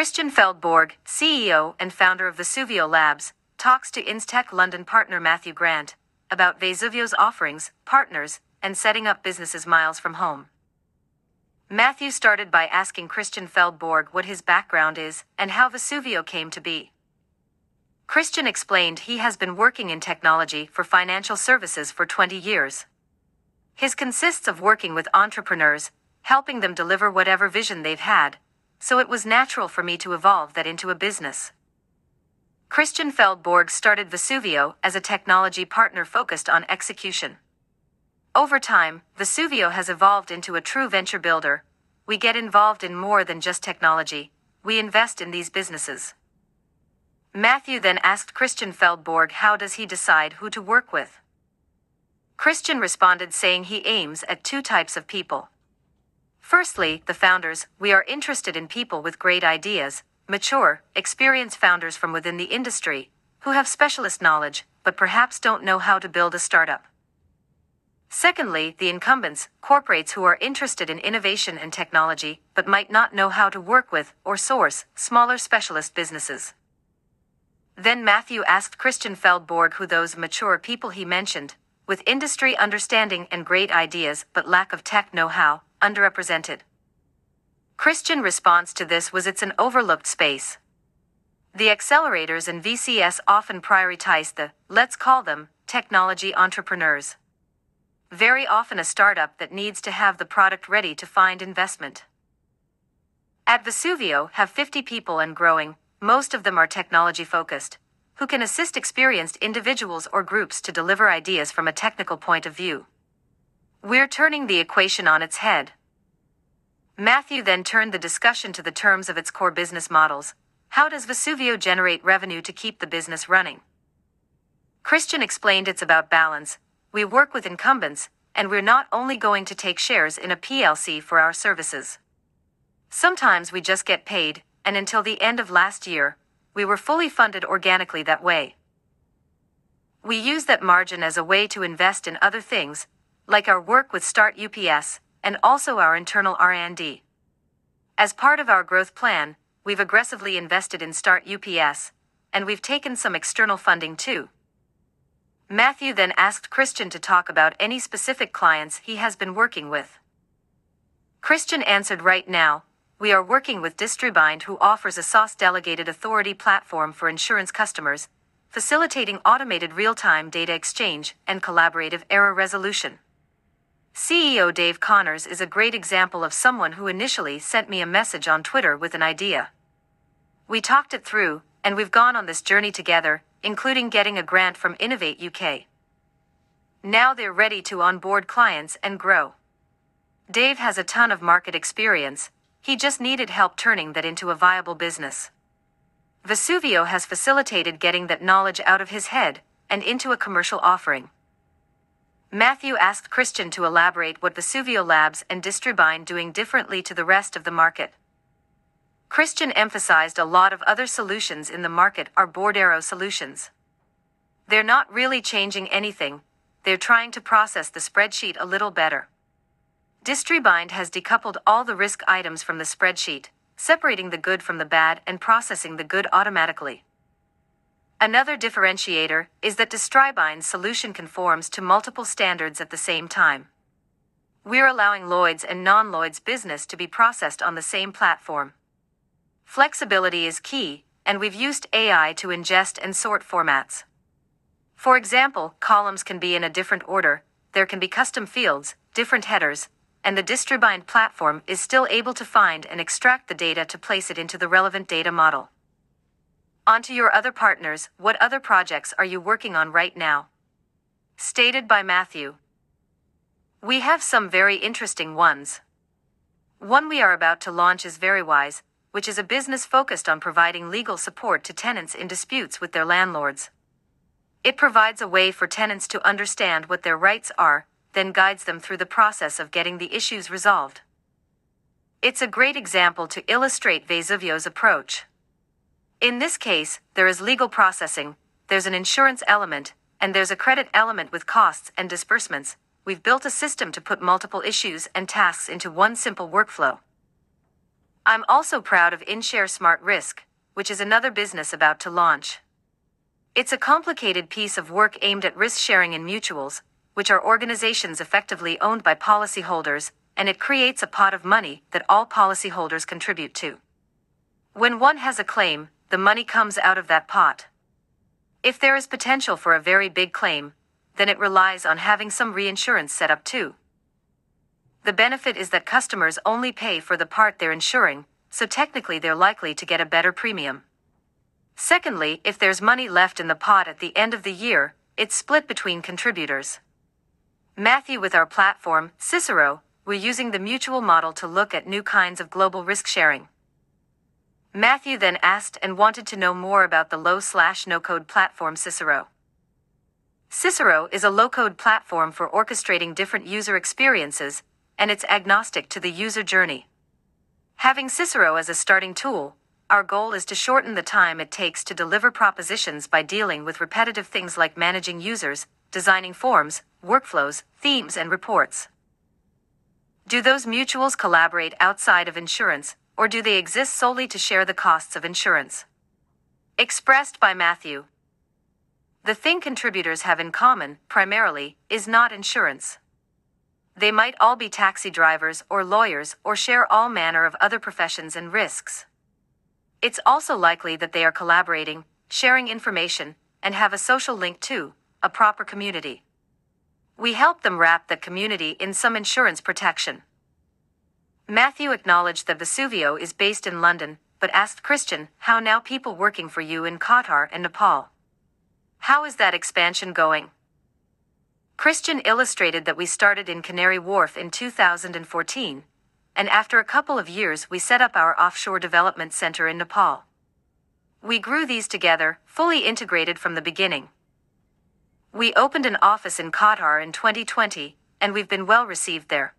Christian Feldborg, CEO and founder of Vesuvio Labs, talks to Instech London partner Matthew Grant about Vesuvio's offerings, partners, and setting up businesses miles from home. Matthew started by asking Christian Feldborg what his background is and how Vesuvio came to be. Christian explained he has been working in technology for financial services for 20 years. His consists of working with entrepreneurs, helping them deliver whatever vision they've had, so it was natural for me to evolve that into a business. Christian Feldborg started Vesuvio as a technology partner focused on execution. Over time, Vesuvio has evolved into a true venture builder. We get involved in more than just technology, we invest in these businesses. Matthew then asked Christian Feldborg how does he decide who to work with. Christian responded saying he aims at two types of people. Firstly, the founders, we are interested in people with great ideas, mature, experienced founders from within the industry, who have specialist knowledge, but perhaps don't know how to build a startup. Secondly, the incumbents, corporates who are interested in innovation and technology, but might not know how to work with or source smaller specialist businesses. Then Matthew asked Christian Feldborg who those mature people he mentioned, with industry understanding and great ideas but lack of tech know how, underrepresented. Christian response to this was it's an overlooked space. The accelerators and VCS often prioritize the, let's call them, technology entrepreneurs. Very often a startup that needs to have the product ready to find investment. At Vesuvio, have 50 people and growing, most of them are technology focused, who can assist experienced individuals or groups to deliver ideas from a technical point of view. We're turning the equation on its head. Matthew then turned the discussion to the terms of its core business models. How does Vesuvio generate revenue to keep the business running? Christian explained it's about balance. We work with incumbents, and we're not only going to take shares in a PLC for our services. Sometimes we just get paid, and until the end of last year, we were fully funded organically that way. We use that margin as a way to invest in other things, like our work with Start UPS and also our internal R&D. As part of our growth plan, we've aggressively invested in Start UPS, and we've taken some external funding too. Matthew then asked Christian to talk about any specific clients he has been working with. Christian answered right now, we are working with Distribind, who offers a SaaS delegated authority platform for insurance customers, facilitating automated real time data exchange and collaborative error resolution. CEO Dave Connors is a great example of someone who initially sent me a message on Twitter with an idea. We talked it through, and we've gone on this journey together, including getting a grant from Innovate UK. Now they're ready to onboard clients and grow. Dave has a ton of market experience, he just needed help turning that into a viable business. Vesuvio has facilitated getting that knowledge out of his head and into a commercial offering. Matthew asked Christian to elaborate what Vesuvio Labs and Distribind doing differently to the rest of the market. Christian emphasized a lot of other solutions in the market are Bordereau solutions. They're not really changing anything, they're trying to process the spreadsheet a little better. Distribind has decoupled all the risk items from the spreadsheet, separating the good from the bad and processing the good automatically. Another differentiator is that Distribind's solution conforms to multiple standards at the same time. We're allowing Lloyd's and non Lloyd's business to be processed on the same platform. Flexibility is key, and we've used AI to ingest and sort formats. For example, columns can be in a different order, there can be custom fields, different headers, and the Distribind platform is still able to find and extract the data to place it into the relevant data model. On to your other partners, what other projects are you working on right now? Stated by Matthew. We have some very interesting ones. One we are about to launch is Verywise, which is a business focused on providing legal support to tenants in disputes with their landlords. It provides a way for tenants to understand what their rights are then guides them through the process of getting the issues resolved. It's a great example to illustrate Vesuvio's approach. In this case, there is legal processing, there's an insurance element, and there's a credit element with costs and disbursements. We've built a system to put multiple issues and tasks into one simple workflow. I'm also proud of InShare Smart Risk, which is another business about to launch. It's a complicated piece of work aimed at risk sharing in mutuals, which are organizations effectively owned by policyholders, and it creates a pot of money that all policyholders contribute to. When one has a claim, the money comes out of that pot. If there is potential for a very big claim, then it relies on having some reinsurance set up too. The benefit is that customers only pay for the part they're insuring, so technically they're likely to get a better premium. Secondly, if there's money left in the pot at the end of the year, it's split between contributors. Matthew, with our platform, Cicero, we're using the mutual model to look at new kinds of global risk sharing. Matthew then asked and wanted to know more about the low slash no code platform Cicero. Cicero is a low code platform for orchestrating different user experiences, and it's agnostic to the user journey. Having Cicero as a starting tool, our goal is to shorten the time it takes to deliver propositions by dealing with repetitive things like managing users, designing forms, workflows, themes, and reports. Do those mutuals collaborate outside of insurance, or do they exist solely to share the costs of insurance? Expressed by Matthew. The thing contributors have in common, primarily, is not insurance. They might all be taxi drivers or lawyers or share all manner of other professions and risks. It's also likely that they are collaborating, sharing information, and have a social link to a proper community. We help them wrap that community in some insurance protection. Matthew acknowledged that Vesuvio is based in London, but asked Christian how now people working for you in Qatar and Nepal. How is that expansion going? Christian illustrated that we started in Canary Wharf in 2014, and after a couple of years, we set up our offshore development center in Nepal. We grew these together, fully integrated from the beginning. We opened an office in Qatar in 2020, and we've been well received there.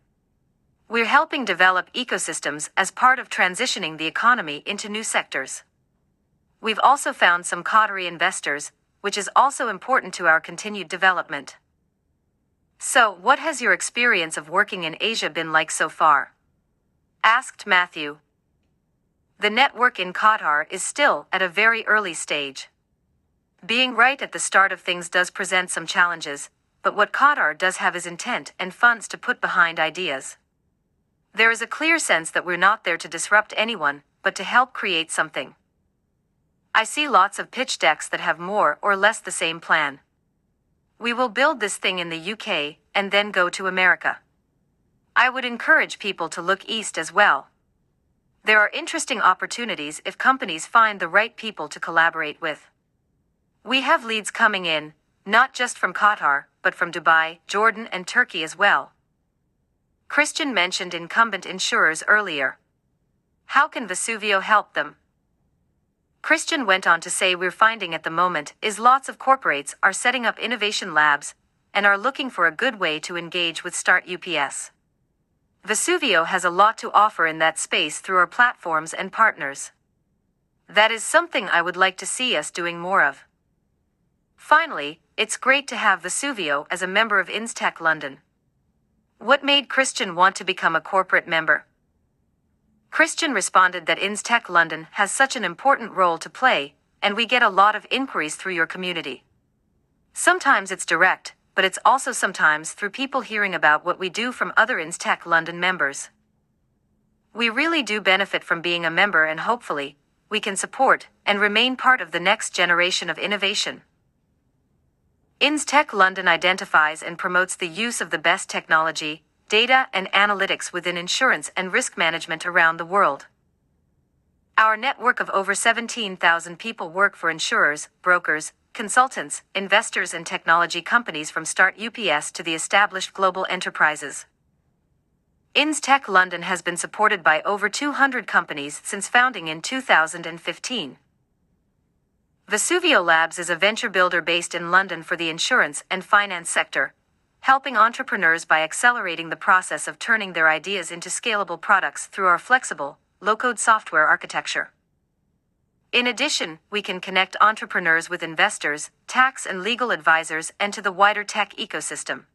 We're helping develop ecosystems as part of transitioning the economy into new sectors. We've also found some Qatari investors, which is also important to our continued development. So, what has your experience of working in Asia been like so far? asked Matthew. The network in Qatar is still at a very early stage. Being right at the start of things does present some challenges, but what Qatar does have is intent and funds to put behind ideas. There is a clear sense that we're not there to disrupt anyone, but to help create something. I see lots of pitch decks that have more or less the same plan. We will build this thing in the UK and then go to America. I would encourage people to look east as well. There are interesting opportunities if companies find the right people to collaborate with. We have leads coming in, not just from Qatar, but from Dubai, Jordan, and Turkey as well. Christian mentioned incumbent insurers earlier. How can Vesuvio help them? Christian went on to say we're finding at the moment is lots of corporates are setting up innovation labs and are looking for a good way to engage with Start UPS. Vesuvio has a lot to offer in that space through our platforms and partners. That is something I would like to see us doing more of. Finally, it's great to have Vesuvio as a member of Instech London. What made Christian want to become a corporate member? Christian responded that Instech London has such an important role to play, and we get a lot of inquiries through your community. Sometimes it's direct, but it's also sometimes through people hearing about what we do from other Instech London members. We really do benefit from being a member and hopefully, we can support and remain part of the next generation of innovation. Instech London identifies and promotes the use of the best technology, data, and analytics within insurance and risk management around the world. Our network of over 17,000 people work for insurers, brokers, consultants, investors, and technology companies from Start UPS to the established global enterprises. Instech London has been supported by over 200 companies since founding in 2015. Vesuvio Labs is a venture builder based in London for the insurance and finance sector, helping entrepreneurs by accelerating the process of turning their ideas into scalable products through our flexible, low code software architecture. In addition, we can connect entrepreneurs with investors, tax and legal advisors, and to the wider tech ecosystem.